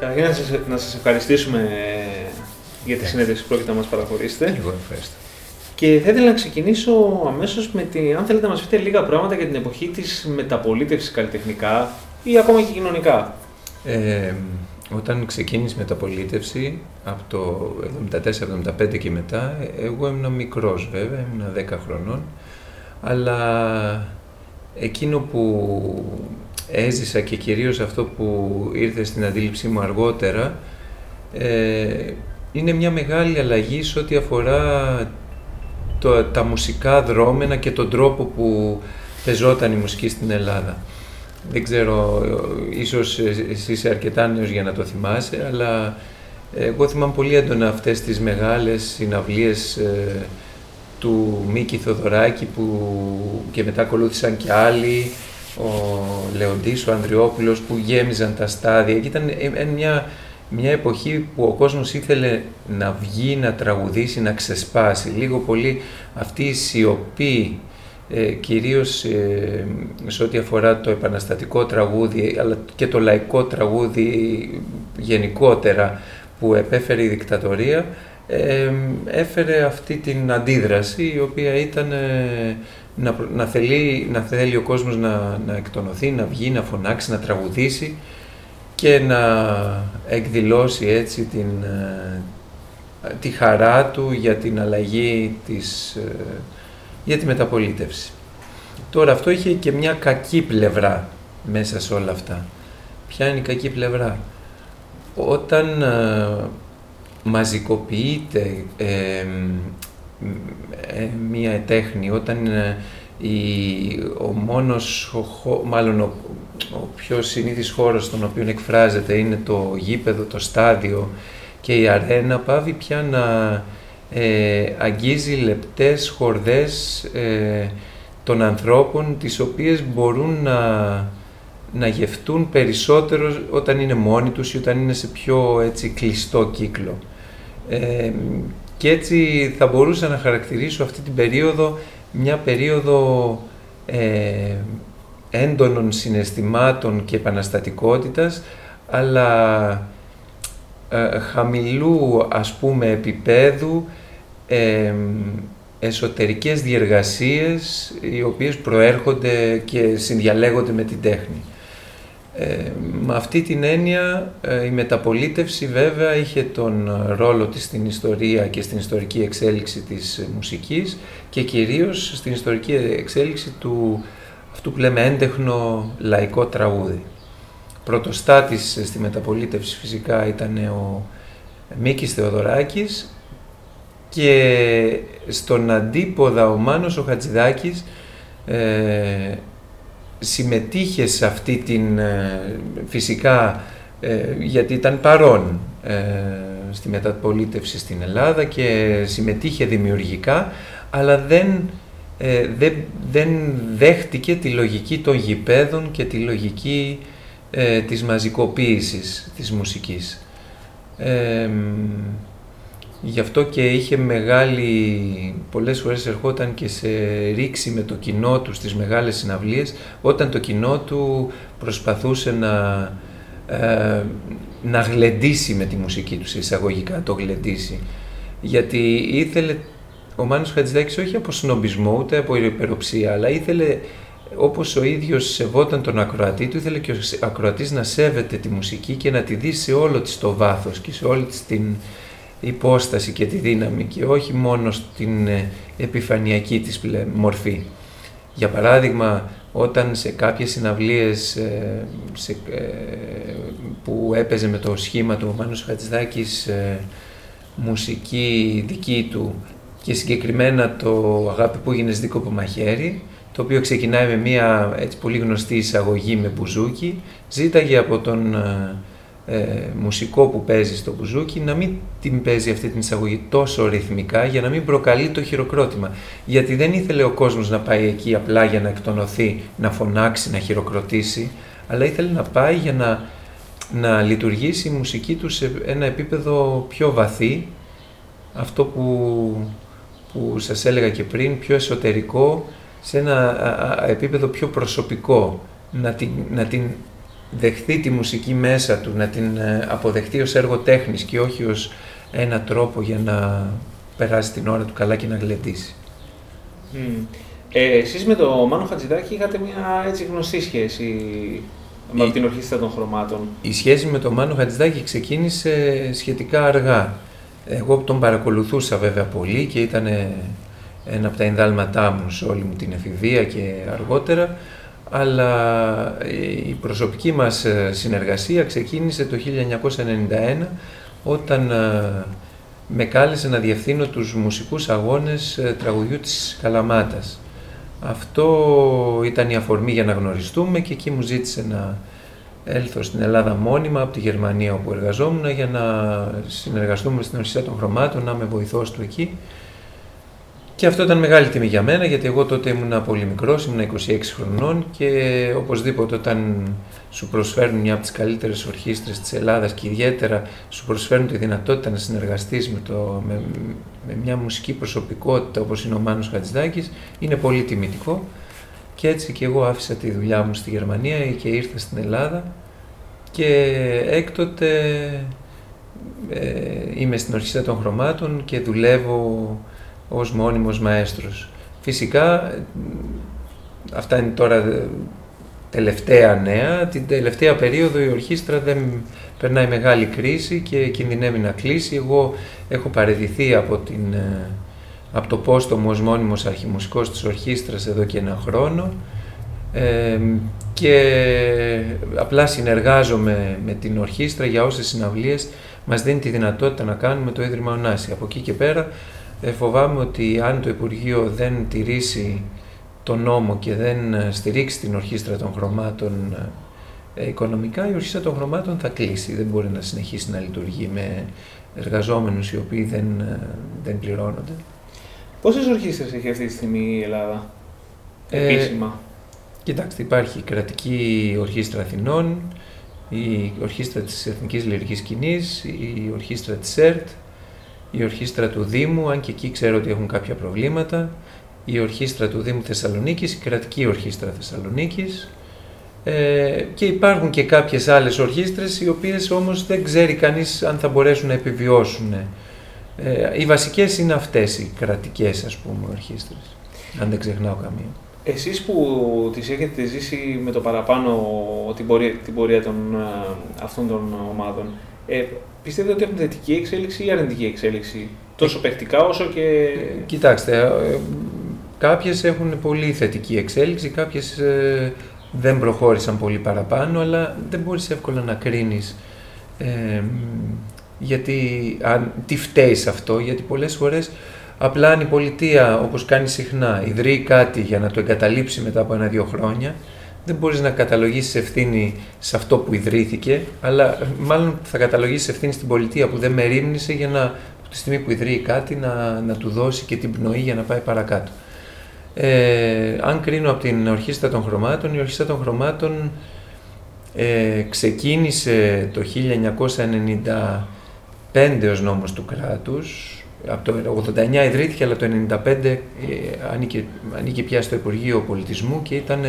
Καταρχήν να σας, να σας ευχαριστήσουμε για τη συνέντευξη που πρόκειται να μας παραχωρήσετε. Εγώ ευχαριστώ. Και θα ήθελα να ξεκινήσω αμέσως με τη, αν θέλετε να μας πείτε λίγα πράγματα για την εποχή της μεταπολίτευσης καλλιτεχνικά ή ακόμα και κοινωνικά. Ε, όταν ξεκίνησε η μεταπολίτευση, από το 74-75 και μετά, εγώ ήμουν μικρός βέβαια, ήμουν 10 χρονών, αλλά εκείνο που έζησα και κυρίως αυτό που ήρθε στην αντίληψή μου αργότερα, ε, είναι μια μεγάλη αλλαγή σε ό,τι αφορά το, τα μουσικά δρόμενα και τον τρόπο που πεζόταν η μουσική στην Ελλάδα. Δεν ξέρω, ίσως εσύ είσαι αρκετά νέος για να το θυμάσαι, αλλά εγώ θυμάμαι πολύ έντονα αυτές τις μεγάλες συναυλίες ε, του Μίκη Θοδωράκη που και μετά ακολούθησαν και άλλοι, ο Λεοντής, ο Ανδριόπουλος που γέμιζαν τα στάδια και ήταν ε, μια, μια εποχή που ο κόσμος ήθελε να βγει, να τραγουδήσει, να ξεσπάσει. Λίγο πολύ αυτή η σιωπή ε, κυρίως ε, σε ό,τι αφορά το επαναστατικό τραγούδι αλλά και το λαϊκό τραγούδι γενικότερα που επέφερε η δικτατορία ε, έφερε αυτή την αντίδραση η οποία ήταν ε, να, να, θέλει, να θέλει ο κόσμος να, να εκτονωθεί, να βγει, να φωνάξει, να τραγουδήσει και να εκδηλώσει έτσι την, τη χαρά του για την αλλαγή της για τη μεταπολίτευση. Τώρα αυτό είχε και μια κακή πλευρά μέσα σε όλα αυτά. Ποια είναι η κακή πλευρά; Όταν ε, μαζικοποιείται ε, μία τέχνη, όταν ε, η, ο μόνος, ο, μάλλον ο, ο πιο συνήθις χώρος στον οποίο εκφράζεται είναι το γήπεδο, το στάδιο και η αρένα, πάβει πια να ε, αγγίζει λεπτές χορδές ε, των ανθρώπων τις οποίες μπορούν να, να γευτούν περισσότερο όταν είναι μόνοι τους ή όταν είναι σε πιο έτσι, κλειστό κύκλο. Ε, και έτσι θα μπορούσα να χαρακτηρίσω αυτή την περίοδο μια περίοδο ε, έντονων συναισθημάτων και επαναστατικότητας αλλά ε, χαμηλού ας πούμε επίπεδου ε, εσωτερικές διεργασίες οι οποίες προέρχονται και συνδιαλέγονται με την τέχνη. Ε, με αυτή την έννοια ε, η μεταπολίτευση βέβαια είχε τον ρόλο της στην ιστορία και στην ιστορική εξέλιξη της μουσικής και κυρίως στην ιστορική εξέλιξη του αυτού που λέμε έντεχνο λαϊκό τραγούδι. Πρωτοστάτης στη μεταπολίτευση φυσικά ήταν ο Μίκης Θεοδωράκης και στον αντίποδα ο Μάνος ο Χατζηδάκης ε, συμμετείχε σε αυτή την ε, φυσικά ε, γιατί ήταν παρόν ε, στη μεταπολίτευση στην Ελλάδα και συμμετείχε δημιουργικά αλλά δεν, δεν, δεν δέχτηκε τη λογική των γηπέδων και τη λογική ε, της μαζικοποίησης της μουσικής. Ε, γι' αυτό και είχε μεγάλη, πολλές φορές ερχόταν και σε ρήξη με το κοινό του στις μεγάλες συναυλίες, όταν το κοινό του προσπαθούσε να, ε, να γλεντήσει με τη μουσική του, εισαγωγικά το γλεντήσει. Γιατί ήθελε ο Μάνος Χατζηδάκης όχι από σνομπισμό ούτε από υπεροψία, αλλά ήθελε όπως ο ίδιος σεβόταν τον ακροατή του, ήθελε και ο ακροατής να σέβεται τη μουσική και να τη δει σε όλο της το βάθος και σε όλη της την υπόσταση και τη δύναμη και όχι μόνο στην ε, επιφανειακή της μορφή. Για παράδειγμα, όταν σε κάποιες συναυλίες ε, σε, ε, που έπαιζε με το σχήμα του ο Μάνος Χατζηδάκης μουσική δική του και συγκεκριμένα το «Αγάπη που έγινες δίκοπο μαχαίρι», το οποίο ξεκινάει με μια έτσι, πολύ γνωστή εισαγωγή με μπουζούκι, ζήταγε από τον ε, ε, μουσικό που παίζει στο μπουζούκι να μην την παίζει αυτή την εισαγωγή τόσο ρυθμικά για να μην προκαλεί το χειροκρότημα. Γιατί δεν ήθελε ο κόσμος να πάει εκεί απλά για να εκτονωθεί, να φωνάξει, να χειροκροτήσει, αλλά ήθελε να πάει για να, να λειτουργήσει η μουσική του σε ένα επίπεδο πιο βαθύ, αυτό που, που σας έλεγα και πριν, πιο εσωτερικό, σε ένα επίπεδο πιο προσωπικό, να την, να την δεχθεί τη μουσική μέσα του, να την ε, αποδεχτεί ως έργο τέχνης και όχι ως ένα τρόπο για να περάσει την ώρα του καλά και να γλεντήσει. Mm. Ε, εσείς με το Μάνο Χατζηδάκη είχατε μια έτσι γνωστή σχέση με την ορχήστρα των χρωμάτων. Η σχέση με τον Μάνο Χατζηδάκη ξεκίνησε σχετικά αργά. Εγώ τον παρακολουθούσα βέβαια πολύ και ήταν ένα από τα ενδάλματά μου σε όλη μου την εφηβεία και αργότερα, αλλά η προσωπική μας συνεργασία ξεκίνησε το 1991 όταν ε, με κάλεσε να διευθύνω τους μουσικούς αγώνες ε, τραγουδιού της Καλαμάτας. Αυτό ήταν η αφορμή για να γνωριστούμε και εκεί μου ζήτησε να έλθω στην Ελλάδα μόνιμα από τη Γερμανία όπου εργαζόμουν για να συνεργαστούμε στην Ορσία των Χρωμάτων, να είμαι βοηθός του εκεί. Και αυτό ήταν μεγάλη τιμή για μένα γιατί εγώ τότε ήμουν πολύ μικρός, ήμουν 26 χρονών και οπωσδήποτε όταν σου προσφέρουν μια από τις καλύτερες ορχήστρες της Ελλάδας και ιδιαίτερα σου προσφέρουν τη δυνατότητα να συνεργαστείς με, το, με, με μια μουσική προσωπικότητα όπως είναι ο Μάνος Χατζηδάκης, είναι πολύ τιμητικό. Και έτσι και εγώ άφησα τη δουλειά μου στη Γερμανία και ήρθα στην Ελλάδα και έκτοτε ε, είμαι στην Ορχήστρα των Χρωμάτων και δουλεύω ως μόνιμος μαέστρος. Φυσικά, αυτά είναι τώρα τελευταία νέα. Την τελευταία περίοδο η ορχήστρα δεν περνάει μεγάλη κρίση και κινδυνεύει να κλείσει. Εγώ έχω παραιτηθεί από, την, ε, από το πόστο μου ως μόνιμος αρχιμουσικός της ορχήστρας εδώ και ένα χρόνο και απλά συνεργάζομαι με την ορχήστρα για όσες συναυλίες μας δίνει τη δυνατότητα να κάνουμε το Ίδρυμα Ωνάση. Από εκεί και πέρα ε, φοβάμαι ότι αν το Υπουργείο δεν τηρήσει τον νόμο και δεν ε, στηρίξει την ορχήστρα των χρωμάτων ε, οικονομικά, η ορχήστρα των χρωμάτων θα κλείσει. Δεν μπορεί να συνεχίσει να λειτουργεί με εργαζόμενους οι οποίοι δεν, δεν πληρώνονται. Πόσες ορχήστρες έχει αυτή τη στιγμή η Ελλάδα, επίσημα; κοιτάξτε, υπάρχει η κρατική ορχήστρα Αθηνών, η ορχήστρα της Εθνικής Λυρικής Σκηνής, η ορχήστρα της ΕΡΤ, η ορχήστρα του Δήμου, αν και εκεί ξέρω ότι έχουν κάποια προβλήματα, η ορχήστρα του Δήμου Θεσσαλονίκης, η κρατική ορχήστρα Θεσσαλονίκης ε, και υπάρχουν και κάποιες άλλες ορχήστρες οι οποίες όμως δεν ξέρει κανείς αν θα μπορέσουν να επιβιώσουν. Ε, οι βασικές είναι αυτές οι κρατικές ας πούμε ορχήστρες, αν δεν ξεχνάω καμία. Εσείς που τις έχετε ζήσει με το παραπάνω την πορεία, την πορεία των, ε, αυτών των ομάδων, ε, πιστεύετε ότι έχουν θετική εξέλιξη ή αρνητική εξέλιξη, τόσο παιχτικά όσο και... Ε, κοιτάξτε, ε, κάποιες έχουν πολύ θετική εξέλιξη, κάποιες ε, δεν προχώρησαν πολύ παραπάνω, αλλά δεν μπορείς εύκολα να κρίνεις ε, γιατί, αν, τι φταίει σε αυτό, γιατί πολλές φορές απλά αν η πολιτεία, όπως κάνει συχνά, ιδρύει κάτι για να το εγκαταλείψει μετά από ένα-δύο χρόνια, δεν μπορείς να καταλογίσεις ευθύνη σε αυτό που ιδρύθηκε, αλλά μάλλον θα καταλογίσεις ευθύνη στην πολιτεία που δεν μερίμνησε για να, τη στιγμή που ιδρύει κάτι, να, να του δώσει και την πνοή για να πάει παρακάτω. Ε, αν κρίνω από την Ορχήστρα των Χρωμάτων, η Ορχήστρα των Χρωμάτων ε, ξεκίνησε το 1995 ως νόμος του κράτους, από το 89 ιδρύθηκε, αλλά το 1995 ε, ανήκε, ανήκε πια στο Υπουργείο Πολιτισμού και ήταν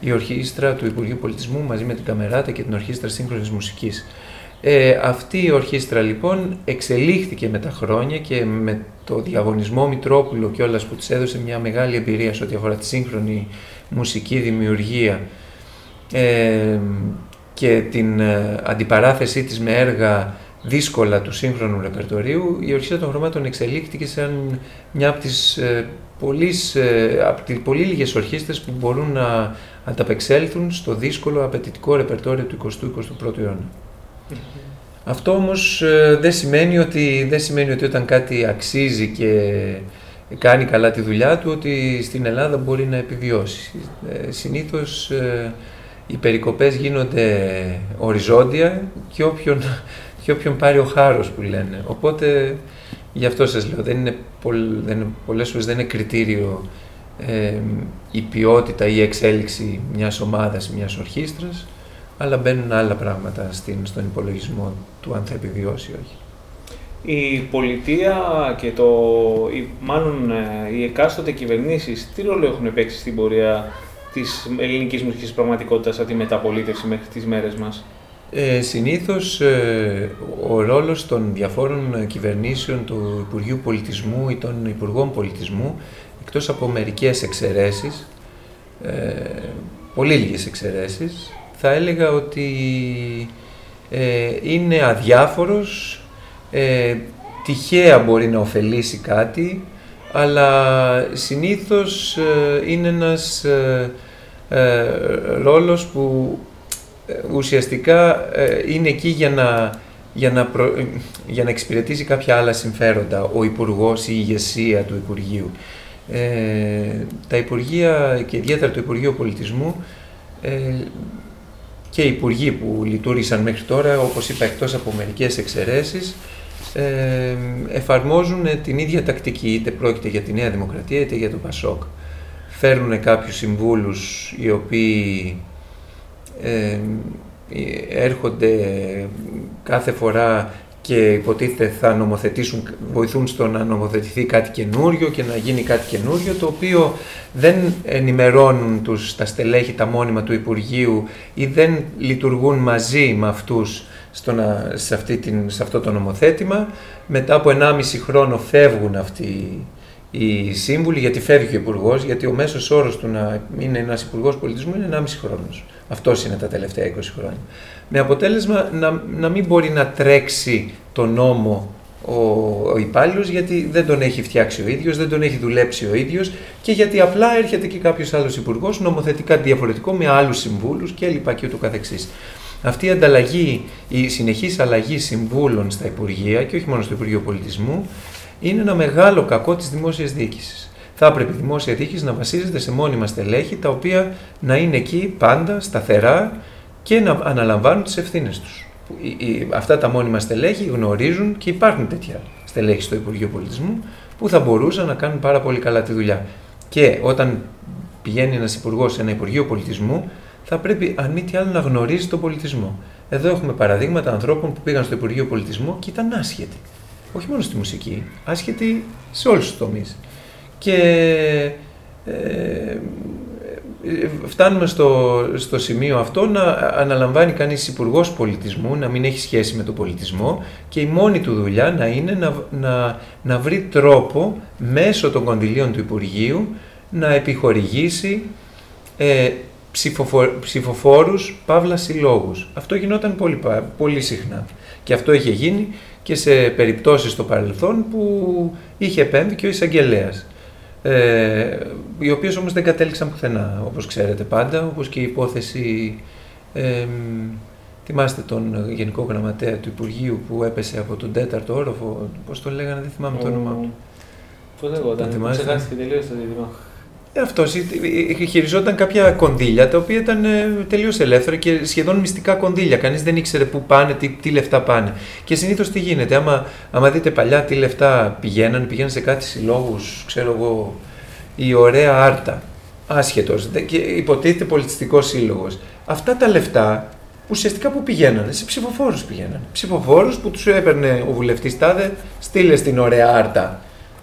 η ορχήστρα του Υπουργείου Πολιτισμού μαζί με την Καμεράτα και την Ορχήστρα Σύγχρονης Μουσικής. Ε, αυτή η ορχήστρα λοιπόν εξελίχθηκε με τα χρόνια και με το διαγωνισμό Μητρόπουλο και όλας που της έδωσε μια μεγάλη εμπειρία σε ό,τι αφορά τη σύγχρονη μουσική δημιουργία ε, και την ε, αντιπαράθεσή της με έργα δύσκολα του σύγχρονου ρεπερτορίου, η Ορχήστρα των Χρωμάτων εξελίχθηκε σαν μια από τις ε, πολύ, ε, από τις πολύ λίγες ορχήστρες που μπορούν να ανταπεξέλθουν στο δύσκολο απαιτητικό ρεπερτόριο του 20ου-21ου αιώνα. Αυτό όμως ε, δεν σημαίνει, ότι, δεν σημαίνει ότι όταν κάτι αξίζει και κάνει καλά τη δουλειά του, ότι στην Ελλάδα μπορεί να επιβιώσει. Ε, συνήθως ε, οι περικοπές γίνονται οριζόντια και όποιον, και όποιον πάρει ο χάρος που λένε. Οπότε γι' αυτό σας λέω, δεν είναι, δεν είναι, πολλές φορές δεν είναι κριτήριο ε, η ποιότητα ή η εξέλιξη μιας ομάδας, μιας ορχήστρας, αλλά μπαίνουν άλλα πράγματα στην, στον υπολογισμό του αν θα επιβιώσει ή όχι. Η πολιτεία και το, η, μάλλον ε, οι εκάστοτε κυβερνήσεις τι ρόλο έχουν παίξει στην πορεία της ελληνικής μουσικής πραγματικότητας από τη μεταπολίτευση μέχρι τις μέρες μας; Ε, συνήθως ε, ο ρόλος των διαφόρων κυβερνήσεων του Υπουργείου Πολιτισμού ή των Υπουργών Πολιτισμού, εκτός από μερικές εξαιρέσεις, ε, πολύ λίγες εξαιρέσεις, θα έλεγα ότι ε, είναι αδιάφορος, ε, τυχαία μπορεί να ωφελήσει κάτι, αλλά συνήθως ε, είναι ένας ε, ε, ρόλος που ουσιαστικά είναι εκεί για να, για, να για να εξυπηρετήσει κάποια άλλα συμφέροντα, ο Υπουργός ή η ηγεσία του Υπουργείου. Τα Υπουργεία και ιδιαίτερα το Υπουργείο Πολιτισμού και οι Υπουργοί που λειτουργήσαν μέχρι τώρα, όπως είπα εκτός από μερικές εξαιρέσεις, ε, εφαρμόζουν την ίδια τακτική, είτε πρόκειται για τη Νέα Δημοκρατία είτε για το Πασόκ. Φέρνουν κάποιους συμβούλους οι οποίοι ε, έρχονται κάθε φορά και υποτίθεται θα νομοθετήσουν, βοηθούν στο να νομοθετηθεί κάτι καινούριο και να γίνει κάτι καινούριο, το οποίο δεν ενημερώνουν τους, τα στελέχη, τα μόνιμα του Υπουργείου ή δεν λειτουργούν μαζί με αυτούς στο να, σε, αυτή την, σε αυτό το νομοθέτημα. Μετά από 1,5 χρόνο φεύγουν αυτοί οι σύμβουλοι, γιατί φεύγει ο υπουργός, γιατί ο μέσος όρος του να είναι ένας υπουργός πολιτισμού είναι 1,5 χρόνος. Αυτός είναι τα τελευταία 20 χρόνια. Με αποτέλεσμα να, να μην μπορεί να τρέξει το νόμο ο, ο υπάλληλος, γιατί δεν τον έχει φτιάξει ο ίδιος, δεν τον έχει δουλέψει ο ίδιος και γιατί απλά έρχεται και κάποιος άλλος υπουργός νομοθετικά διαφορετικό με άλλους συμβούλους κλπ. και ούτω καθεξής. Αυτή η ανταλλαγή, η συνεχής αλλαγή συμβούλων στα Υπουργεία και όχι μόνο στο Υπουργείο Πολιτισμού είναι ένα μεγάλο κακό της δημόσιας διοίκησης. Θα έπρεπε η δημόσια διοίκηση να βασίζεται σε μόνιμα στελέχη τα οποία να είναι εκεί πάντα σταθερά και να αναλαμβάνουν τις ευθύνες τους. Αυτά τα μόνιμα στελέχη γνωρίζουν και υπάρχουν τέτοια στελέχη στο Υπουργείο Πολιτισμού που θα μπορούσαν να κάνουν πάρα πολύ καλά τη δουλειά. Και όταν πηγαίνει ένας υπουργός σε ένα Υπουργείο Πολιτισμού, θα πρέπει αν μη τι άλλο να γνωρίζει τον πολιτισμό. Εδώ έχουμε παραδείγματα ανθρώπων που πήγαν στο Υπουργείο Πολιτισμού και ήταν άσχετοι. Όχι μόνο στη μουσική, άσχετοι σε όλους τους τομείς. Και ε, φτάνουμε στο, στο σημείο αυτό να αναλαμβάνει κανείς υπουργός πολιτισμού, να μην έχει σχέση με τον πολιτισμό και η μόνη του δουλειά να είναι να, να, να βρει τρόπο μέσω των κονδυλίων του Υπουργείου να επιχορηγήσει ε, ψηφοφόρους, παύλα συλλόγους. Αυτό γινόταν πολύ, πολύ συχνά. Και αυτό είχε γίνει και σε περιπτώσεις στο παρελθόν που είχε επέμβει και ο εισαγγελέας. Ε, οι οποίες όμως δεν κατέληξαν πουθενά, όπως ξέρετε πάντα, όπως και η υπόθεση, ε, θυμάστε τον Γενικό Γραμματέα του Υπουργείου που έπεσε από τον τέταρτο όροφο, πώς το λέγανε, δεν θυμάμαι το όνομα. Πώς λέγονταν, ξεχάστηκε τελείως το δίδυμο. Ε, Αυτός χειριζόταν κάποια κονδύλια τα οποία ήταν ε, τελείως ελεύθερα και σχεδόν μυστικά κονδύλια. Κανείς δεν ήξερε πού πάνε, τι, τι λεφτά πάνε. Και συνήθως τι γίνεται, άμα, άμα δείτε παλιά τι λεφτά πηγαίναν, πηγαίναν σε κάτι συλλόγους, ξέρω εγώ, η ωραία άρτα. Άσχετος. Και υποτίθεται πολιτιστικός σύλλογος. Αυτά τα λεφτά ουσιαστικά που πηγαίνανε, σε ψηφοφόρους πηγαίνανε. Ψηφοφόρους που τους έπαιρνε ο βουλευτής Τάδε, στείλε στην ωραία άρτα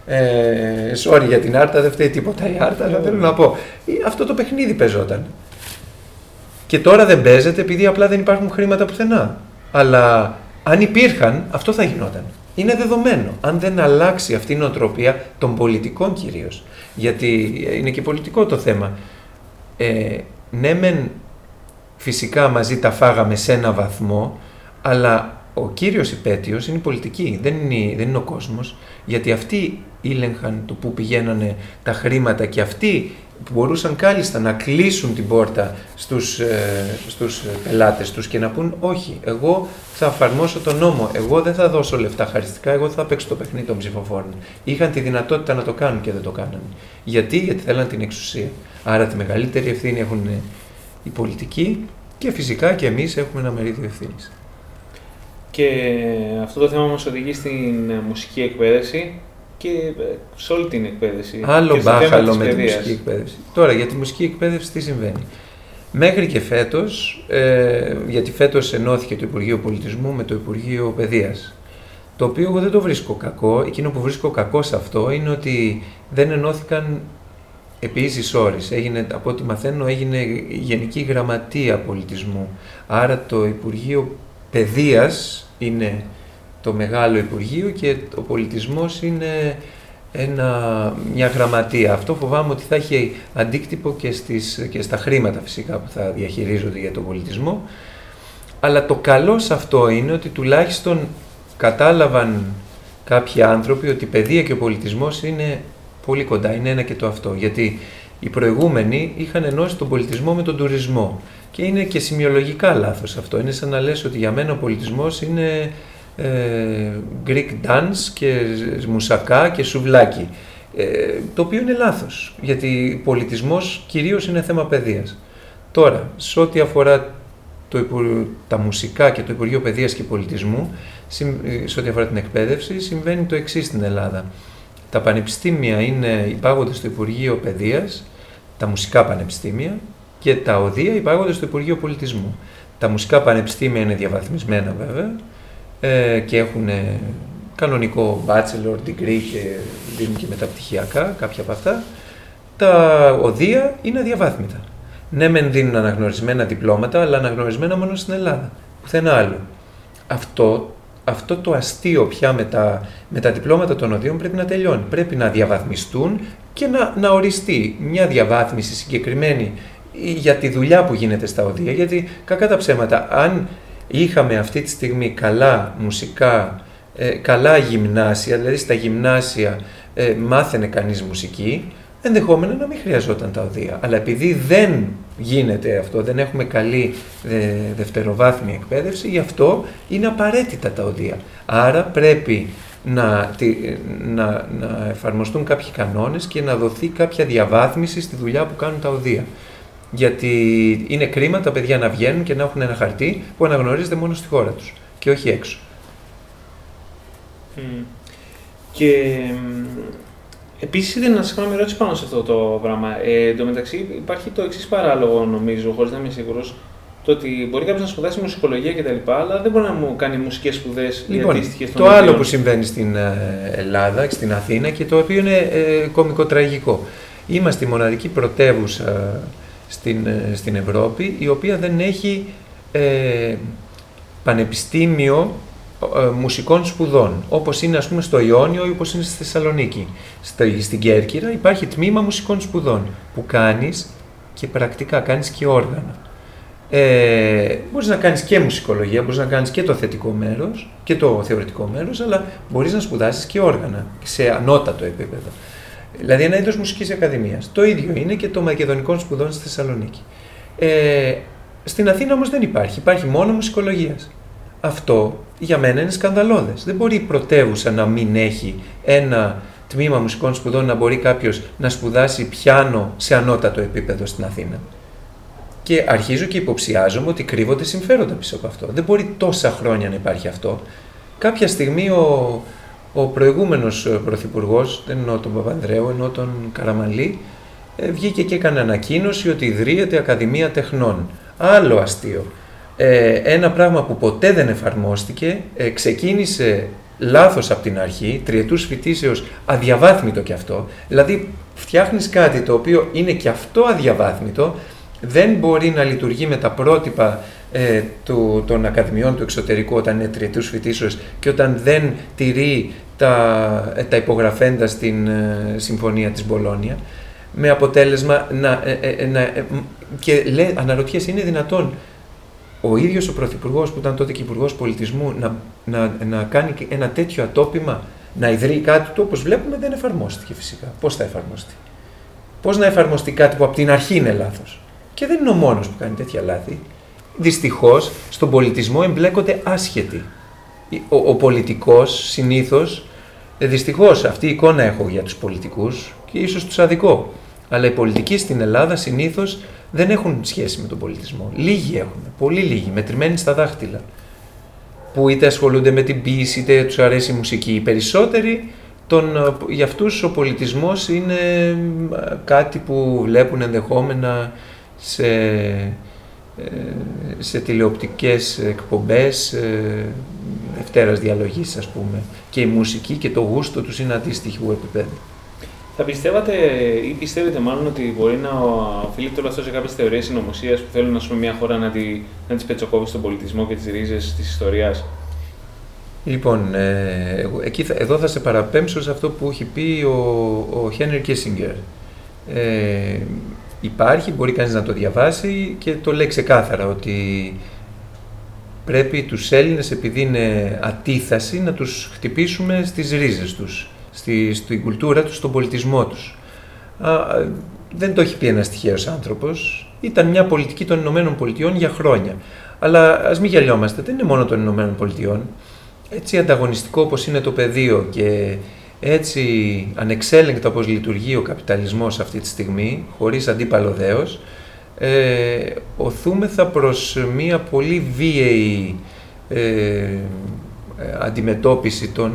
ε, sorry για την Άρτα, δεν φταίει τίποτα η Άρτα, αλλά θέλω να πω. Αυτό το παιχνίδι παίζονταν. Και τώρα δεν παίζεται επειδή απλά δεν υπάρχουν χρήματα πουθενά. Αλλά αν υπήρχαν, αυτό θα γινόταν. Είναι δεδομένο. Αν δεν αλλάξει αυτή η νοοτροπία των πολιτικών κυρίως. Γιατί είναι και πολιτικό το θέμα. Ε, ναι, μεν φυσικά μαζί τα φάγαμε σε ένα βαθμό, αλλά ο κύριος υπέτειος είναι η πολιτική, δεν είναι, δεν είναι ο κόσμος, γιατί αυτοί ήλεγχαν το πού πηγαίνανε τα χρήματα και αυτοί μπορούσαν κάλλιστα να κλείσουν την πόρτα στους, ε, στους πελάτες τους και να πούν όχι, εγώ θα εφαρμόσω τον νόμο, εγώ δεν θα δώσω λεφτά χαριστικά, εγώ θα παίξω το παιχνίδι των ψηφοφόρων. Είχαν τη δυνατότητα να το κάνουν και δεν το κάνανε. Γιατί, γιατί θέλαν την εξουσία. Άρα τη μεγαλύτερη ευθύνη έχουν οι πολιτικοί και φυσικά και εμείς έχουμε ένα μερίδιο ευθύνης. Και αυτό το θέμα μας οδηγεί στην μουσική εκπαίδευση και ε, σε όλη την εκπαίδευση. Άλλο μπάχαλο με τη μουσική εκπαίδευση. Τώρα για τη μουσική εκπαίδευση τι συμβαίνει; Μέχρι και φέτος, ε, γιατί φέτος ενώθηκε το Υπουργείο Πολιτισμού με το Υπουργείο Παιδείας. Το οποίο εγώ δεν το βρίσκω κακό. Εκείνο που βρίσκω κακό σε αυτό είναι ότι δεν ενώθηκαν επίσης όρης. Έγινε, από ό,τι μαθαίνω έγινε Γενική Γραμματεία Πολιτισμού. Άρα το Υπουργείο Παιδείας είναι το μεγάλο Υπουργείο και ο πολιτισμός είναι ένα, μια γραμματεία. Αυτό φοβάμαι ότι θα έχει αντίκτυπο και, στις, και στα χρήματα φυσικά που θα διαχειρίζονται για τον πολιτισμό. Αλλά το καλό σε αυτό είναι ότι τουλάχιστον κατάλαβαν κάποιοι άνθρωποι ότι η παιδεία και ο πολιτισμός είναι πολύ κοντά, είναι ένα και το αυτό. Γιατί οι προηγούμενοι είχαν ενώσει τον πολιτισμό με τον τουρισμό. Και είναι και σημειολογικά λάθος αυτό. Είναι σαν να λες ότι για μένα ο πολιτισμός είναι ε, Greek dance και μουσακά και σουβλάκι. Ε, το οποίο είναι λάθος, γιατί πολιτισμός κυρίως είναι θέμα παιδείας. Τώρα, σε ό,τι αφορά το, τα μουσικά και το Υπουργείο Παιδείας και Πολιτισμού, σε ό,τι αφορά την εκπαίδευση, συμβαίνει το εξής στην Ελλάδα. Τα πανεπιστήμια είναι υπάγονται στο Υπουργείο Παιδείας, τα μουσικά πανεπιστήμια και τα οδεία υπάγονται στο Υπουργείο Πολιτισμού. Τα μουσικά πανεπιστήμια είναι διαβαθμισμένα βέβαια ε, και έχουν κανονικό bachelor degree και δίνουν και μεταπτυχιακά κάποια από αυτά. Τα οδεία είναι αδιαβάθμιτα. Ναι, μεν δίνουν αναγνωρισμένα διπλώματα, αλλά αναγνωρισμένα μόνο στην Ελλάδα. Πουθενά άλλο. Αυτό αυτό το αστείο πια με τα, με τα διπλώματα των οδείων πρέπει να τελειώνει. Πρέπει να διαβαθμιστούν και να, να οριστεί μια διαβάθμιση συγκεκριμένη για τη δουλειά που γίνεται στα οδεία. Γιατί κακά τα ψέματα, αν είχαμε αυτή τη στιγμή καλά μουσικά, ε, καλά γυμνάσια, δηλαδή στα γυμνάσια ε, μάθαινε κανείς μουσική, ενδεχόμενα να μην χρειαζόταν τα οδεία. Αλλά επειδή δεν γίνεται αυτό, δεν έχουμε καλή ε, δευτεροβάθμια εκπαίδευση, γι' αυτό είναι απαραίτητα τα οδεία. Άρα πρέπει να, να, να εφαρμοστούν κάποιοι κανόνες και να δοθεί κάποια διαβάθμιση στη δουλειά που κάνουν τα οδεία. Γιατί είναι κρίμα τα παιδιά να βγαίνουν και να έχουν ένα χαρτί που αναγνωρίζεται μόνο στη χώρα τους και όχι έξω. Και Επίσης, να σα κάνω μια ερώτηση πάνω σε αυτό το πράγμα. Ε, εν τω μεταξύ, υπάρχει το εξής παράλογο, νομίζω, χωρίς να είμαι σίγουρος, το ότι μπορεί κάποιος να σπουδάσει μουσικολογία κτλ. Αλλά δεν μπορεί να μου κάνει μουσικές σπουδές λοιπόν, ή αντίστοιχε Το άλλο που συμβαίνει στην ε, Ελλάδα, στην Αθήνα και το οποίο είναι ε, κομικο-τραγικό. Είμαστε η μοναδική πρωτεύουσα στην, ε, στην Ευρώπη η οποία δεν έχει ε, πανεπιστήμιο ε, μουσικών σπουδών, όπως είναι ας πούμε στο Ιόνιο ή όπως είναι στη Θεσσαλονίκη. Στην Κέρκυρα υπάρχει τμήμα μουσικών σπουδών που κάνεις και πρακτικά κάνεις και όργανα. Ε, μπορείς να κάνεις και μουσικολογία, μπορείς να κάνεις και το θετικό μέρος και το θεωρητικό μέρος, αλλά μπορείς να σπουδάσεις και όργανα σε ανώτατο επίπεδο. Δηλαδή ένα είδος μουσικής ακαδημίας. Το ίδιο είναι και το μακεδονικό σπουδών στη Θεσσαλονίκη. Ε, στην Αθήνα όμως δεν υπάρχει, υπάρχει μόνο μουσικολογίας. Αυτό για μένα είναι σκανδαλώδες. Δεν μπορεί η πρωτεύουσα να μην έχει ένα τμήμα μουσικών σπουδών να μπορεί κάποιος να σπουδάσει πιάνο σε ανώτατο επίπεδο στην Αθήνα. Και αρχίζω και υποψιάζομαι ότι κρύβονται συμφέροντα πίσω από αυτό. Δεν μπορεί τόσα χρόνια να υπάρχει αυτό. Κάποια στιγμή ο, ο προηγούμενος πρωθυπουργός, δεν εννοώ τον Παπανδρέου, εννοώ τον Καραμαλή, ε, βγήκε και έκανε ανακοίνωση ότι ιδρύεται Ακαδημία Τεχνών. Άλλο αστείο ε, ένα πράγμα που ποτέ δεν εφαρμόστηκε, ε, ξεκίνησε λάθος από την αρχή, τριετούς φοιτήσεως, αδιαβάθμιτο κι αυτό. Δηλαδή φτιάχνεις κάτι το οποίο είναι κι αυτό αδιαβάθμιτο, δεν μπορεί να λειτουργεί με τα πρότυπα ε, του, των ακαδημιών του εξωτερικού όταν είναι τριετούς φοιτήσεως και όταν δεν τηρεί τα, ε, τα υπογραφέντα στην ε, Συμφωνία της Μπολόνια με αποτέλεσμα να, να και λέει, αναρωτιέσαι είναι δυνατόν ο ίδιος ο Πρωθυπουργός που ήταν τότε και Υπουργός Πολιτισμού να, να, να κάνει ένα τέτοιο ατόπιμα, να ιδρύει κάτι του, όπως βλέπουμε δεν εφαρμόστηκε φυσικά. Πώς θα εφαρμοστεί; Πώς να εφαρμοστεί κάτι που από την αρχή είναι λάθος; Και δεν είναι ο μόνος που κάνει τέτοια λάθη. Δυστυχώς στον πολιτισμό εμπλέκονται άσχετοι. Ο, ο πολιτικός συνήθως, ε, δυστυχώς αυτή η εικόνα έχω για τους πολιτικούς και ίσως τους αδικό. Αλλά οι πολιτικοί στην Ελλάδα συνήθως δεν έχουν σχέση με τον πολιτισμό. Λίγοι έχουν, πολύ λίγοι, μετρημένοι στα δάχτυλα. Που είτε ασχολούνται με την ποιήση, είτε τους αρέσει η μουσική. Οι περισσότεροι, τον, για αυτούς ο πολιτισμός είναι κάτι που βλέπουν ενδεχόμενα σε, ε, σε τηλεοπτικές εκπομπές ε, Δευτέρας Διαλογής ας πούμε και η μουσική και το γούστο τους είναι αντίστοιχου επίπεδου. Θα πιστεύατε ή πιστεύετε μάλλον ότι μπορεί να οφείλεται όλο αυτό σε κάποιες θεωρίες συνωμοσίας που θέλουν να πούμε, μια χώρα να, τη, να τις πετσοκόβει στον πολιτισμό και τις ρίζες της ιστορίας; Λοιπόν, ε, εκεί εδώ θα σε παραπέμψω σε αυτό που έχει πει ο, ο Χένρι Κίσιγκερ. Ε, υπάρχει, μπορεί κανείς να το διαβάσει και το λέει ξεκάθαρα ότι πρέπει τους Έλληνες επειδή είναι ατίθαση να τους χτυπήσουμε στις ρίζες τους, στη, στην κουλτούρα τους, στον πολιτισμό τους. Α, δεν το έχει πει ένας τυχαίος άνθρωπος, ήταν μια πολιτική των Ηνωμένων Πολιτειών για χρόνια. Αλλά ας μην γελιόμαστε, δεν είναι μόνο των Ηνωμένων Πολιτειών. Έτσι ανταγωνιστικό όπως είναι το πεδίο και έτσι ανεξέλεγκτα όπως λειτουργεί ο καπιταλισμός αυτή τη στιγμή, χωρίς αντίπαλο δέος, ε, οθούμεθα προς μια πολύ βίαιη ε, αντιμετώπιση των,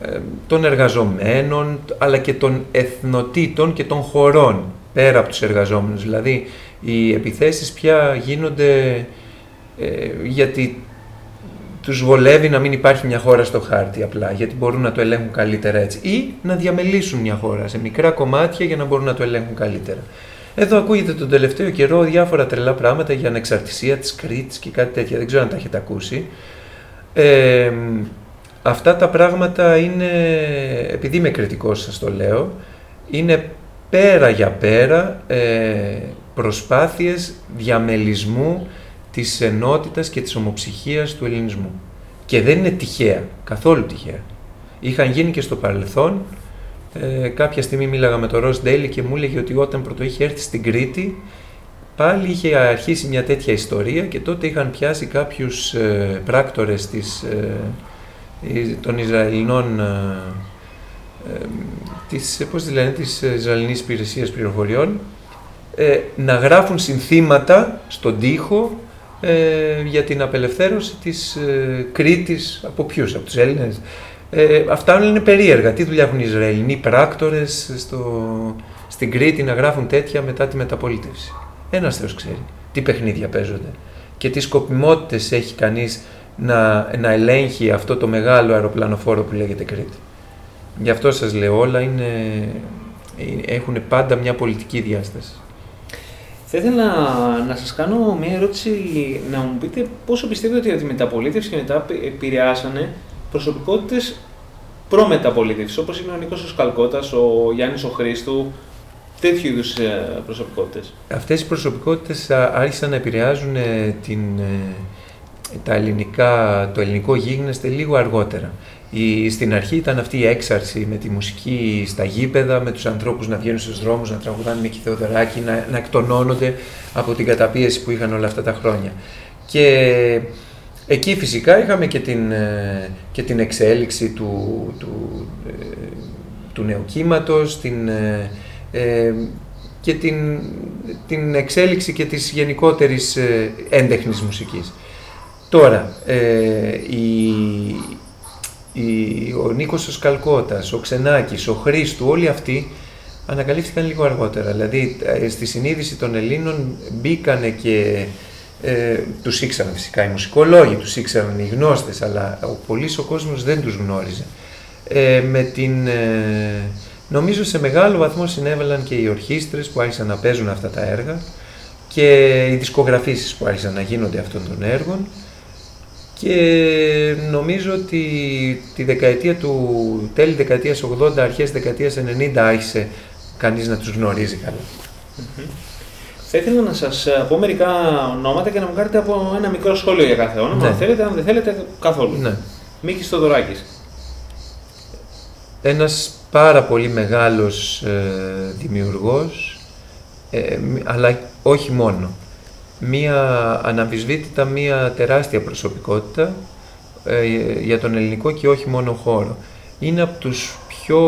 ε, των εργαζομένων αλλά και των εθνοτήτων και των χωρών πέρα από τους εργαζόμενους. Δηλαδή οι επιθέσεις πια γίνονται ε, γιατί τους βολεύει να μην υπάρχει μια χώρα στο χάρτη απλά, γιατί μπορούν να το ελέγχουν καλύτερα έτσι. Ή να διαμελήσουν μια χώρα σε μικρά κομμάτια για να μπορούν να το ελέγχουν καλύτερα. Εδώ ακούγεται τον τελευταίο καιρό διάφορα τρελά πράγματα για ανεξαρτησία της Κρήτης και κάτι τέτοια, δεν ξέρω αν τα έχετε ακούσει. Ε, αυτά τα πράγματα είναι, επειδή είμαι κριτικός σας το λέω, είναι πέρα για πέρα ε, προσπάθειες διαμελισμού της ενότητας και της ομοψυχίας του ελληνισμού. Και δεν είναι τυχαία, καθόλου τυχαία. Είχαν γίνει και στο παρελθόν, ε, κάποια στιγμή μίλαγα με τον Ροζ Ντέιλι και μου έλεγε ότι όταν πρώτο είχε έρθει στην Κρήτη, πάλι είχε αρχίσει μια τέτοια ιστορία και τότε είχαν πιάσει κάποιους ε, πράκτορες της, ε, των Ισραηλινών ε, ε, της, πώς τη λένε, της Ισραηλινής Υπηρεσίας Πληροφοριών ε, να γράφουν συνθήματα στον τοίχο ε, για την απελευθέρωση της ε, Κρήτης από ποιους, από τους Έλληνες; Ε, αυτά όλα είναι περίεργα. Τι δουλειά έχουν οι Ισραηλινοί πράκτορες στο, στην Κρήτη να γράφουν τέτοια μετά τη μεταπολίτευση. Ένας Θεός ξέρει τι παιχνίδια παίζονται και τι σκοπιμότητες έχει κανείς να, να ελέγχει αυτό το μεγάλο αεροπλανοφόρο που λέγεται Κρήτη. Γι' αυτό σας λέω όλα είναι, έχουν πάντα μια πολιτική διάσταση. Θα ήθελα να σας κάνω μια ερώτηση, να μου πείτε πόσο πιστεύετε ότι η μεταπολίτευση και μετά επηρεάσανε προσωπικότητες προ-μεταπολίτευσης, όπως είναι ο Νίκος ο Σκαλκώτας, ο Γιάννης ο Χρήστου, τέτοιου είδους ε, προσωπικότητες. Αυτές οι προσωπικότητες άρχισαν να επηρεάζουν ε, την, ε, τα ελληνικά, το ελληνικό γίγνεσθε λίγο αργότερα. Η, στην αρχή ήταν αυτή η έξαρση με τη μουσική στα γήπεδα, με τους ανθρώπους να βγαίνουν στους δρόμους, να τραγουδάνε Νίκη Θεοδωράκη, να, να εκτονώνονται από την καταπίεση που είχαν όλα αυτά τα χρόνια. Και εκεί φυσικά είχαμε και την, ε, και την εξέλιξη του, του, ε, του νέου κύματος, την, ε, και την, την εξέλιξη και της γενικότερης έντεχνης μουσικής. Τώρα, η, ο Νίκος ο Σκαλκώτας, ο Ξενάκης, ο Χρήστου, όλοι αυτοί ανακαλύφθηκαν λίγο αργότερα. Δηλαδή ε, στη συνείδηση των Ελλήνων μπήκανε και ε, τους ήξεραν φυσικά οι μουσικολόγοι, τους ήξεραν οι γνώστες, αλλά ο πολύς ο κόσμος δεν τους γνώριζε. Ε, με την, ε, νομίζω σε μεγάλο βαθμό συνέβαλαν και οι ορχήστρες που άρχισαν να παίζουν αυτά τα έργα και οι δισκογραφήσεις που άρχισαν να γίνονται αυτών των έργων και νομίζω ότι τη δεκαετία του, τέλη δεκαετίας 80, αρχές δεκαετίας 90 άρχισε κανείς να τους γνωρίζει καλά. Θα ήθελα να σας πω μερικά ονόματα και να μου κάνετε από ένα μικρό σχόλιο για κάθε όνομα, ναι. αν θέλετε, αν δεν θέλετε καθόλου. Ναι. Μίκης Θοδωράκης. Ένας πάρα πολύ μεγάλος ε, δημιουργός, ε, αλλά όχι μόνο μία αναμφισβήτητα μία τεράστια προσωπικότητα ε, για τον ελληνικό και όχι μόνο χώρο. Είναι από τους πιο...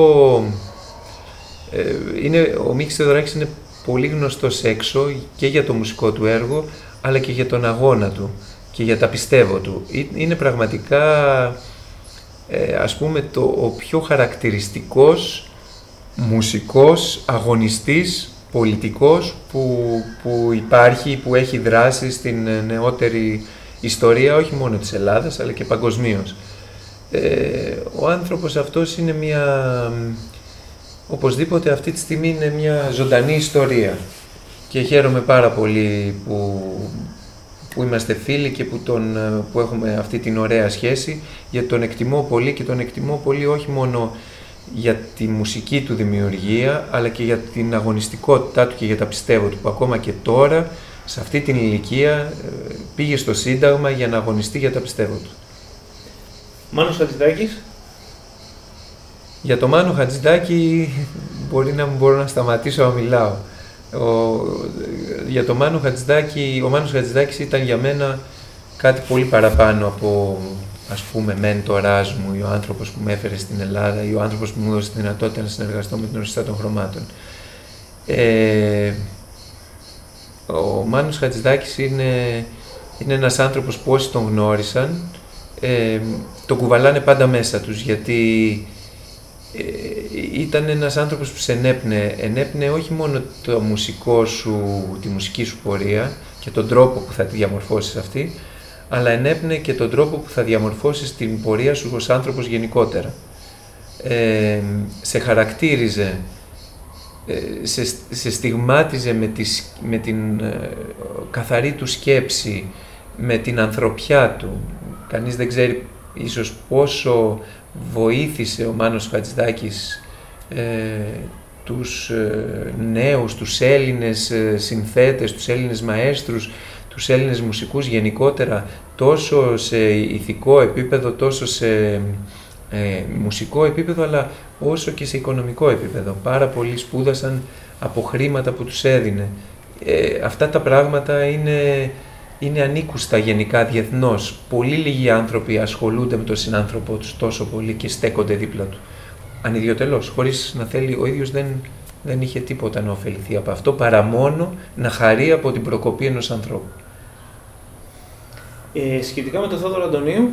Ε, είναι, ο Μίξ Θεοδωράκης είναι πολύ γνωστός έξω και για το μουσικό του έργο, αλλά και για τον αγώνα του και για τα πιστεύω του. Είναι πραγματικά, ε, ας πούμε, το, ο πιο χαρακτηριστικός μουσικός αγωνιστής πολιτικός που, που υπάρχει, που έχει δράσει στην ε, νεότερη ιστορία όχι μόνο της Ελλάδας αλλά και παγκοσμίως. Ε, ο άνθρωπος αυτός είναι μια, οπωσδήποτε αυτή τη στιγμή είναι μια ζωντανή ιστορία και χαίρομαι πάρα πολύ που, που είμαστε φίλοι και που, τον, που έχουμε αυτή την ωραία σχέση γιατί τον εκτιμώ πολύ και τον εκτιμώ πολύ όχι μόνο για τη μουσική του δημιουργία αλλά και για την αγωνιστικότητά του και για τα πιστεύω του που ακόμα και τώρα σε αυτή την ηλικία ε, πήγε στο Σύνταγμα για να αγωνιστεί για τα πιστεύω του. Μάνος Χατζηδάκης. Για το Μάνο Χατζηδάκη μπορεί να μπορώ να σταματήσω να μιλάω. Ο, για το Μάνο Χατζηδάκη, ο Μάνος Χατζηδάκης ήταν για μένα κάτι πολύ παραπάνω από ας πούμε μέντοράς μου, ο άνθρωπος που με έφερε στην Ελλάδα ή ο άνθρωπος που μου έδωσε τη δυνατότητα να συνεργαστώ με την Ορσιστά των Χρωμάτων. Ε, ο Μάνος Χατζηδάκης είναι, είναι ένας άνθρωπος που όσοι τον γνώρισαν ε, το κουβαλάνε πάντα μέσα τους γιατί ε, ήταν ένας άνθρωπος που σε ενέπνε, ενέπνε όχι μόνο το μουσικό σου, τη μουσική σου πορεία και τον τρόπο που θα τη διαμορφώσεις αυτή, αλλά ενέπνε και τον τρόπο που θα διαμορφώσεις την πορεία σου ως άνθρωπος γενικότερα. Ε, σε χαρακτήριζε, ε, σε, σε στιγμάτιζε με, με την ε, καθαρή του σκέψη, με την ανθρωπιά του. Κανείς δεν ξέρει ίσως πόσο βοήθησε ο Μάνος Χατζηδάκης ε, τους ε, νέους, τους Έλληνες ε, συνθέτες, τους Έλληνες μαέστρους, τους Έλληνες μουσικούς γενικότερα, τόσο σε ηθικό επίπεδο, τόσο σε ε, μουσικό επίπεδο, αλλά όσο και σε οικονομικό επίπεδο. Πάρα πολλοί σπούδασαν από χρήματα που τους έδινε. Ε, αυτά τα πράγματα είναι είναι ανήκουστα γενικά διεθνώς. Πολύ λίγοι άνθρωποι ασχολούνται με τον συνάνθρωπό τους τόσο πολύ και στέκονται δίπλα του. Ανιδιοτελώς, χωρίς να θέλει, ο ίδιος δεν, δεν είχε τίποτα να ωφεληθεί από αυτό, παρά μόνο να χαρεί από την προκοπή ενός ανθρώπου. Ε, σχετικά με τον Θόδωρο Αντωνίου.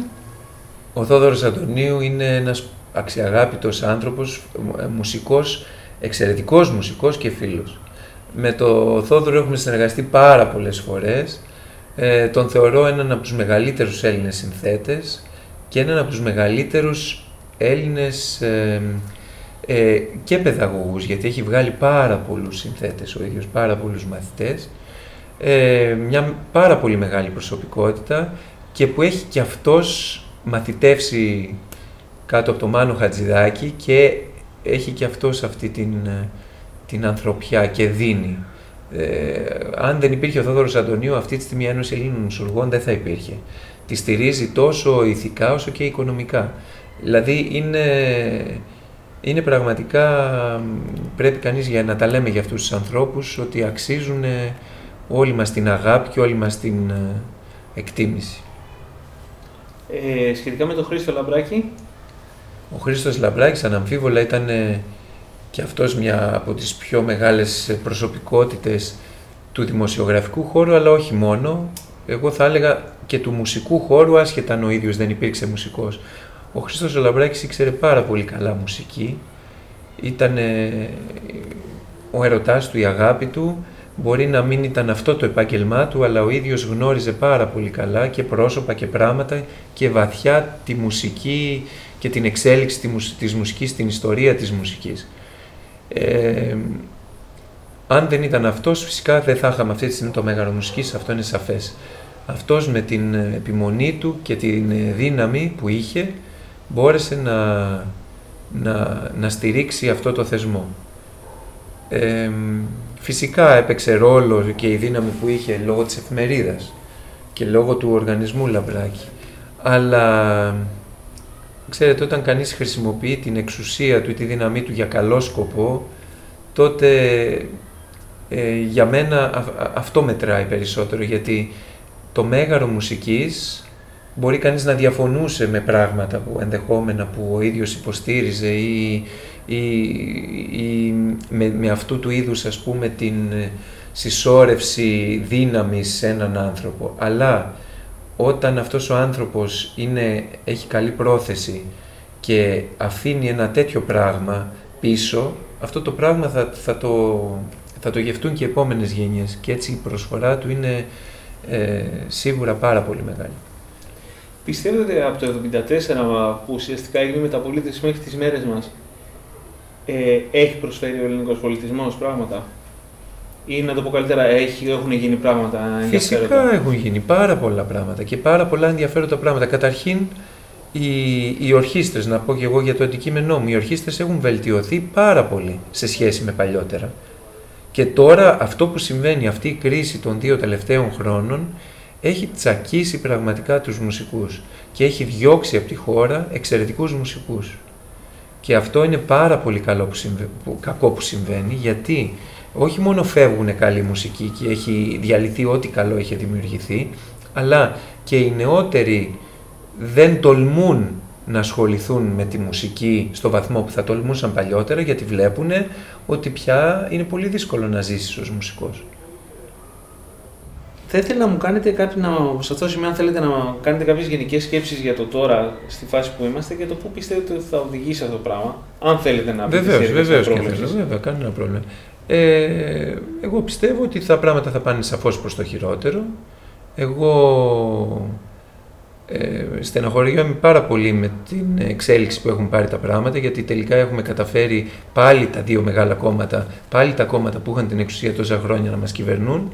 Ο Θόδωρος Αντωνίου είναι ένας αξιαγάπητος άνθρωπος, ε, μουσικός, εξαιρετικός μουσικός και φίλος. Με τον Θόδωρο έχουμε συνεργαστεί πάρα πολλές φορές ε, τον θεωρώ έναν από τους μεγαλύτερους Έλληνες συνθέτες και έναν από τους μεγαλύτερους Έλληνες ε, ε, και παιδαγωγούς, γιατί έχει βγάλει πάρα πολλούς συνθέτες ο ίδιος, πάρα πολλούς μαθητές, ε, μια πάρα πολύ μεγάλη προσωπικότητα και που έχει και αυτός μαθητεύσει κάτω από το Μάνο Χατζηδάκη και έχει και αυτός αυτή την, την ανθρωπιά και δίνει. Ε, αν δεν υπήρχε ο Θόδωρος Αντωνίου, αυτή τη στιγμή η Ένωση Ελλήνων Μουσουργών δεν θα υπήρχε. Τη στηρίζει τόσο ηθικά όσο και οικονομικά. Δηλαδή είναι, είναι πραγματικά, πρέπει κανείς για να τα λέμε για αυτούς τους ανθρώπους, ότι αξίζουν όλοι μας την αγάπη και όλοι μας την ε, εκτίμηση. Ε, σχετικά με τον Χρήστο Λαμπράκη. Ο Χρήστος Λαμπράκης αναμφίβολα ήταν και αυτός μια από τις πιο μεγάλες προσωπικότητες του δημοσιογραφικού χώρου, αλλά όχι μόνο. Εγώ θα έλεγα και του μουσικού χώρου, άσχετα αν ο ίδιος δεν υπήρξε μουσικός. Ο Χρήστος Ολαμπράκης ήξερε πάρα πολύ καλά μουσική. Ήταν ο ερωτάς του, η αγάπη του. Μπορεί να μην ήταν αυτό το επάγγελμά του, αλλά ο ίδιος γνώριζε πάρα πολύ καλά και πρόσωπα και πράγματα και βαθιά τη μουσική και την εξέλιξη της μουσικής, την ιστορία της μουσικής. Ε, αν δεν ήταν αυτός, φυσικά δεν θα είχαμε αυτή τη στιγμή το Μέγαρο Μουσικής, αυτό είναι σαφές. Αυτός με την επιμονή του και την δύναμη που είχε, μπόρεσε να, να, να στηρίξει αυτό το θεσμό. Ε, φυσικά έπαιξε ρόλο και η δύναμη που είχε λόγω της εφημερίδας και λόγω του οργανισμού Λαμπράκη. Αλλά Ξέρετε, όταν κανείς χρησιμοποιεί την εξουσία του ή τη δύναμή του για καλό σκοπό, τότε ε, για μένα αυτό μετράει περισσότερο, γιατί το μέγαρο μουσικής μπορεί κανείς να διαφωνούσε με πράγματα που ενδεχόμενα που ο ίδιος υποστήριζε ή, ή, με, με αυτού του είδους ας πούμε την συσσόρευση δύναμης σε έναν άνθρωπο. Αλλά όταν αυτός ο άνθρωπος είναι, έχει καλή πρόθεση και αφήνει ένα τέτοιο πράγμα πίσω, αυτό το πράγμα θα, θα, το, θα το γευτούν και οι επόμενες γενιές και έτσι η προσφορά του είναι ε, σίγουρα πάρα πολύ μεγάλη. Πιστεύετε από το 1974 που ουσιαστικά έγινε μεταπολίτευση μέχρι τις μέρες μας, ε, έχει προσφέρει ο ελληνικός πολιτισμός πράγματα; Ή να το πω καλύτερα, έχει, έχουν γίνει πράγματα ενδιαφέροντα; Φυσικά έχουν γίνει πάρα πολλά πράγματα και πάρα πολλά ενδιαφέροντα πράγματα. Καταρχήν, οι, οι ορχήστρες, να πω και εγώ για το αντικείμενό μου, οι ορχήστρες έχουν βελτιωθεί πάρα πολύ σε σχέση με παλιότερα. Και τώρα αυτό που συμβαίνει, αυτή η κρίση των δύο τελευταίων χρόνων, έχει τσακίσει πραγματικά τους μουσικούς και έχει διώξει από τη χώρα εξαιρετικούς μουσικούς. Και αυτό είναι πάρα πολύ καλό που που, κακό που συμβαίνει, γιατί όχι μόνο φεύγουν καλή μουσική και έχει διαλυθεί ό,τι καλό έχει δημιουργηθεί, αλλά και οι νεότεροι δεν τολμούν να ασχοληθούν με τη μουσική στο βαθμό που θα τολμούσαν παλιότερα, γιατί βλέπουν ότι πια είναι πολύ δύσκολο να ζήσεις ως μουσικός. Θα ήθελα να μου κάνετε κάτι, να, σε αυτό το σημείο, αν θέλετε να κάνετε κάποιες γενικές σκέψεις για το τώρα, στη φάση που είμαστε και το πού πιστεύετε ότι θα οδηγήσει αυτό το πράγμα. Αν θέλετε να πείτε. Βεβαίως, βεβαίως. Βέβαια, κανένα πρόβλημα. Ε, εγώ πιστεύω ότι τα πράγματα θα πάνε σαφώς προς το χειρότερο. Εγώ ε, στεναχωριέμαι πάρα πολύ με την εξέλιξη που έχουν πάρει τα πράγματα γιατί τελικά έχουμε καταφέρει πάλι τα δύο μεγάλα κόμματα, πάλι τα κόμματα που είχαν την εξουσία τόσα χρόνια να μας κυβερνούν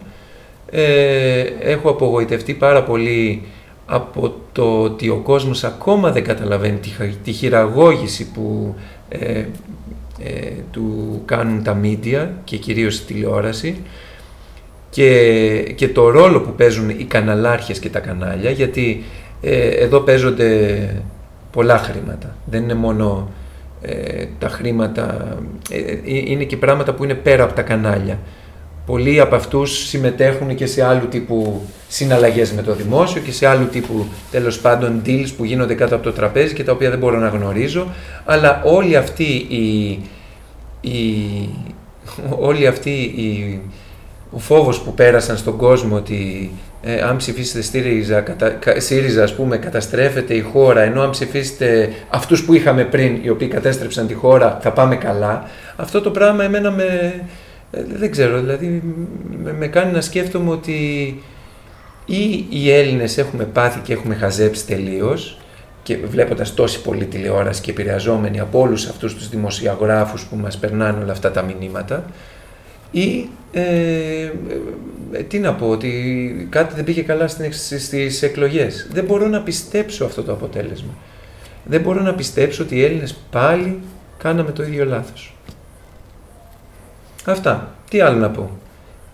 ε, έχω απογοητευτεί πάρα πολύ από το ότι ο κόσμος ακόμα δεν καταλαβαίνει τη, χειραγώγηση που ε, ε, του κάνουν τα μίντια και κυρίως η τηλεόραση και, και το ρόλο που παίζουν οι καναλάρχες και τα κανάλια γιατί ε, εδώ παίζονται πολλά χρήματα. Δεν είναι μόνο τα χρήματα, είναι και πράγματα που είναι πέρα από τα κανάλια πολλοί από αυτούς συμμετέχουν και σε άλλου τύπου συναλλαγές με το δημόσιο και σε άλλου τύπου τέλος πάντων deals που γίνονται κάτω από το τραπέζι και τα οποία δεν μπορώ να γνωρίζω, αλλά όλοι αυτοί οι, οι, όλοι αυτοί οι, ο φόβος που πέρασαν στον κόσμο ότι ε, αν ψηφίσετε ΣΥΡΙΖΑ, κατα, ΣΥΡΙΖΑ ας πούμε, καταστρέφεται η χώρα, ενώ αν ψηφίσετε αυτούς που είχαμε πριν, οι οποίοι κατέστρεψαν τη χώρα, θα πάμε καλά. Αυτό το πράγμα εμένα με, ε, δεν ξέρω, δηλαδή με, κάνει να σκέφτομαι ότι ή οι Έλληνες έχουμε πάθει και έχουμε χαζέψει τελείως και βλέποντας τόση πολλή τηλεόραση και επηρεαζόμενοι από όλους αυτούς τους δημοσιογράφους που μας περνάνε όλα αυτά τα μηνύματα ή ε, ε, τι να πω, ότι κάτι δεν πήγε καλά στις εκλογές. Δεν μπορώ να πιστέψω αυτό το αποτέλεσμα. Δεν μπορώ να πιστέψω ότι οι Έλληνες πάλι κάναμε το ίδιο λάθος. Αυτά. Τι άλλο να πω.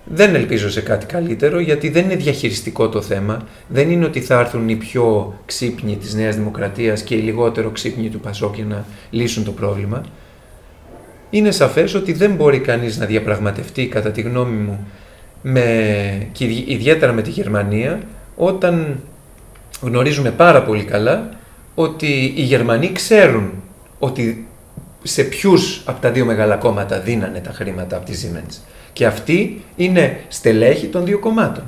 Δεν ελπίζω σε κάτι καλύτερο γιατί δεν είναι διαχειριστικό το θέμα. Δεν είναι ότι θα έρθουν οι πιο ξύπνοι της Νέας Δημοκρατίας και οι λιγότερο ξύπνοι του Πασόκ για να λύσουν το πρόβλημα. Είναι σαφές ότι δεν μπορεί κανείς να διαπραγματευτεί κατά τη γνώμη μου με, και ιδιαίτερα με τη Γερμανία όταν γνωρίζουμε πάρα πολύ καλά ότι οι Γερμανοί ξέρουν ότι σε ποιους από τα δύο μεγάλα κόμματα δίνανε τα χρήματα από τη Siemens. Και αυτοί είναι στελέχη των δύο κομμάτων.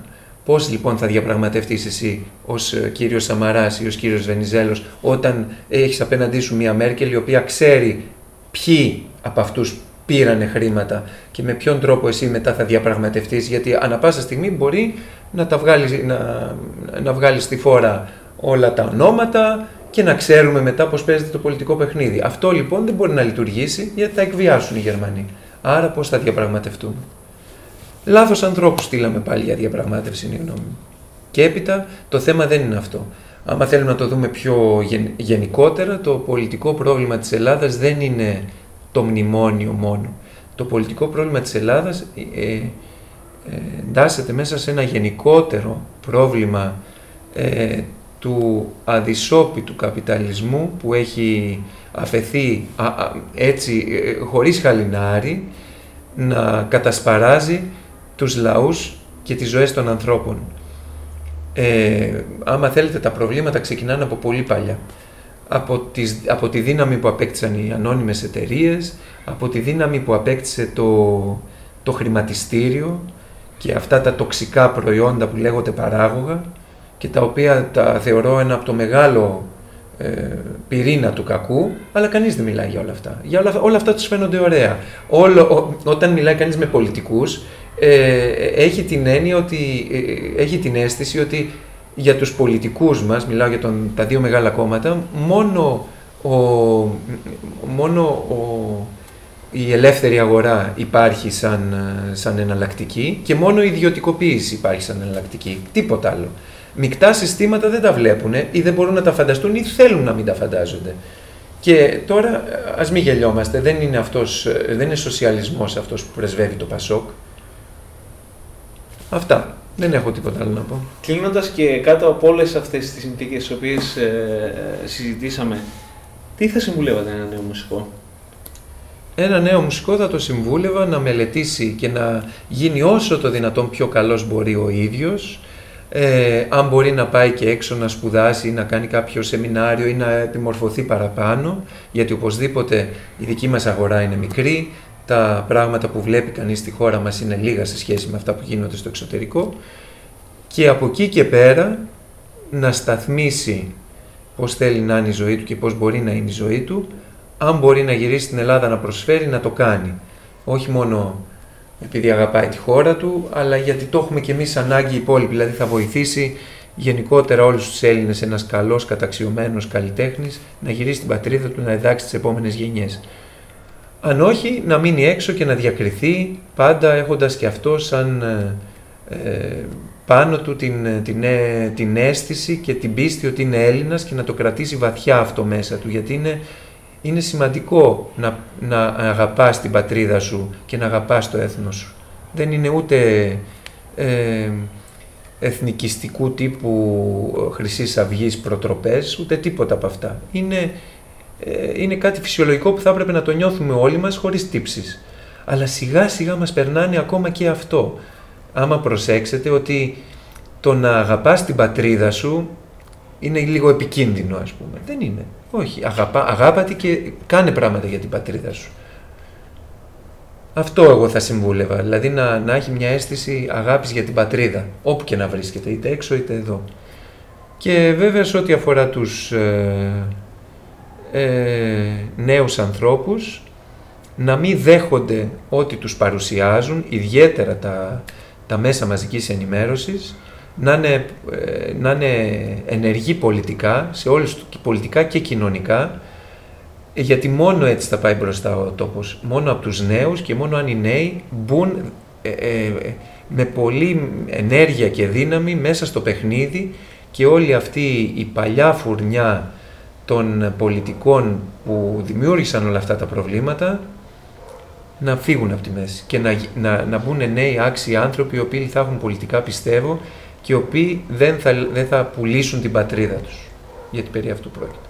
Πώς λοιπόν θα διαπραγματευτείς εσύ ως ε, κύριος Σαμαράς ή ως κύριος Βενιζέλος, όταν έχεις απέναντί σου μια Μέρκελ η οποία ξέρει ποιοι από αυτούς πήρανε χρήματα και με ποιον τρόπο εσύ μετά θα διαπραγματευτείς γιατί ανα πάσα στιγμή μπορεί να, τα βγάλεις, να, να βγάλεις στη φόρα όλα τα ονόματα, και να ξέρουμε μετά πώς παίζεται το πολιτικό παιχνίδι. Αυτό λοιπόν δεν μπορεί να λειτουργήσει γιατί θα εκβιάσουν οι Γερμανοί. Άρα πώς θα διαπραγματευτούμε; Λάθος ανθρώπους στείλαμε πάλι για διαπραγμάτευση είναι η γνώμη μου. Και έπειτα το θέμα δεν είναι αυτό. Άμα θέλουμε να το δούμε πιο γενικότερα, το πολιτικό πρόβλημα της Ελλάδας δεν είναι το μνημόνιο μόνο. Το πολιτικό πρόβλημα της Ελλάδας ε, ε, εντάσσεται μέσα σε ένα γενικότερο πρόβλημα ε, του αδυσόπιτου καπιταλισμού που έχει αφαιθεί έτσι ε, χωρίς χαλινάρι να κατασπαράζει τους λαούς και τις ζωές των ανθρώπων. Ε, άμα θέλετε τα προβλήματα ξεκινάνε από πολύ παλιά. Από, τις, από τη δύναμη που απέκτησαν οι ανώνυμες εταιρείες, από τη δύναμη που απέκτησε το, το χρηματιστήριο και αυτά τα τοξικά προϊόντα που λέγονται παράγωγα, και τα οποία τα θεωρώ ένα από το μεγάλο ε, πυρήνα του κακού, αλλά κανείς δεν μιλάει για όλα αυτά. Για όλα, όλα αυτά τους φαίνονται ωραία. Όλο, όταν μιλάει κανείς με πολιτικούς, ε, έχει την έννοια ότι, ε, έχει την αίσθηση ότι για τους πολιτικούς μας, μιλάω για τον, τα δύο μεγάλα κόμματα, μόνο ο, μόνο ο, η ελεύθερη αγορά υπάρχει σαν, σαν εναλλακτική και μόνο η ιδιωτικοποίηση υπάρχει σαν εναλλακτική. Τίποτα άλλο. Μικτά συστήματα δεν τα βλέπουν ή δεν μπορούν να τα φανταστούν ή θέλουν να μην τα φαντάζονται. Και τώρα ας μην γελιόμαστε, δεν είναι, αυτός, δεν είναι σοσιαλισμός αυτός που πρεσβεύει το Πασόκ. Αυτά. Δεν έχω τίποτα άλλο να πω. Κλείνοντας και κάτω από όλες αυτές τις συνθήκες τις οποίες ε, συζητήσαμε, τι θα συμβουλεύατε ένα νέο μουσικό; Ένα νέο μουσικό θα το συμβούλευα να μελετήσει και να γίνει όσο το δυνατόν πιο καλός μπορεί ο ίδιος, ε, αν μπορεί να πάει και έξω να σπουδάσει ή να κάνει κάποιο σεμινάριο ή να επιμορφωθεί παραπάνω, γιατί οπωσδήποτε η δική μας αγορά είναι μικρή, τα πράγματα που βλέπει κανείς στη χώρα μας είναι λίγα σε σχέση με αυτά που γίνονται στο εξωτερικό και από εκεί και πέρα να σταθμίσει πώς θέλει να είναι η ζωή του και πώς μπορεί να είναι η ζωή του, αν μπορεί να γυρίσει στην Ελλάδα να προσφέρει, να το κάνει. Όχι μόνο επειδή αγαπάει τη χώρα του, αλλά γιατί το έχουμε και εμείς ανάγκη οι υπόλοιποι, δηλαδή θα βοηθήσει γενικότερα όλους τους Έλληνες ένας καλός, καταξιωμένος καλλιτέχνης να γυρίσει στην πατρίδα του, να διδάξει τις επόμενες γενιές. Αν όχι, να μείνει έξω και να διακριθεί, πάντα έχοντας και αυτό σαν ε, ε πάνω του την, την, ε, την αίσθηση και την πίστη ότι είναι Έλληνας και να το κρατήσει βαθιά αυτό μέσα του, γιατί είναι, είναι σημαντικό να, να αγαπάς την πατρίδα σου και να αγαπάς το έθνος σου. Δεν είναι ούτε ε, εθνικιστικού τύπου χρυσής αυγής προτροπές, ούτε τίποτα από αυτά. Είναι, ε, είναι κάτι φυσιολογικό που θα έπρεπε να το νιώθουμε όλοι μας χωρίς τύψεις. Αλλά σιγά σιγά μας περνάνε ακόμα και αυτό άμα προσέξετε ότι το να αγαπάς την πατρίδα σου είναι λίγο επικίνδυνο ας πούμε. Δεν είναι. Όχι. Αγαπά, αγάπατη και κάνε πράγματα για την πατρίδα σου. Αυτό εγώ θα συμβούλευα. Δηλαδή να, να έχει μια αίσθηση αγάπης για την πατρίδα. Όπου και να βρίσκεται. Είτε έξω είτε εδώ. Και βέβαια σε ό,τι αφορά τους ε, ε, νέους ανθρώπους να μην δέχονται ό,τι τους παρουσιάζουν, ιδιαίτερα τα, τα μέσα μαζικής ενημέρωσης να είναι, ε, να είναι ενεργοί πολιτικά, σε όλους, πολιτικά και κοινωνικά, γιατί μόνο έτσι θα πάει μπροστά ο τόπος. Μόνο από τους νέους και μόνο αν οι νέοι μπουν ε, ε, με πολύ ενέργεια και δύναμη μέσα στο παιχνίδι και όλη αυτή η παλιά φουρνιά των πολιτικών που δημιούργησαν όλα αυτά τα προβλήματα να φύγουν από τη μέση και να, να, να μπουν νέοι άξιοι άνθρωποι οι οποίοι θα έχουν πολιτικά πιστεύω και οι οποίοι δεν θα, δεν θα πουλήσουν την πατρίδα τους. Γιατί περί αυτού πρόκειται.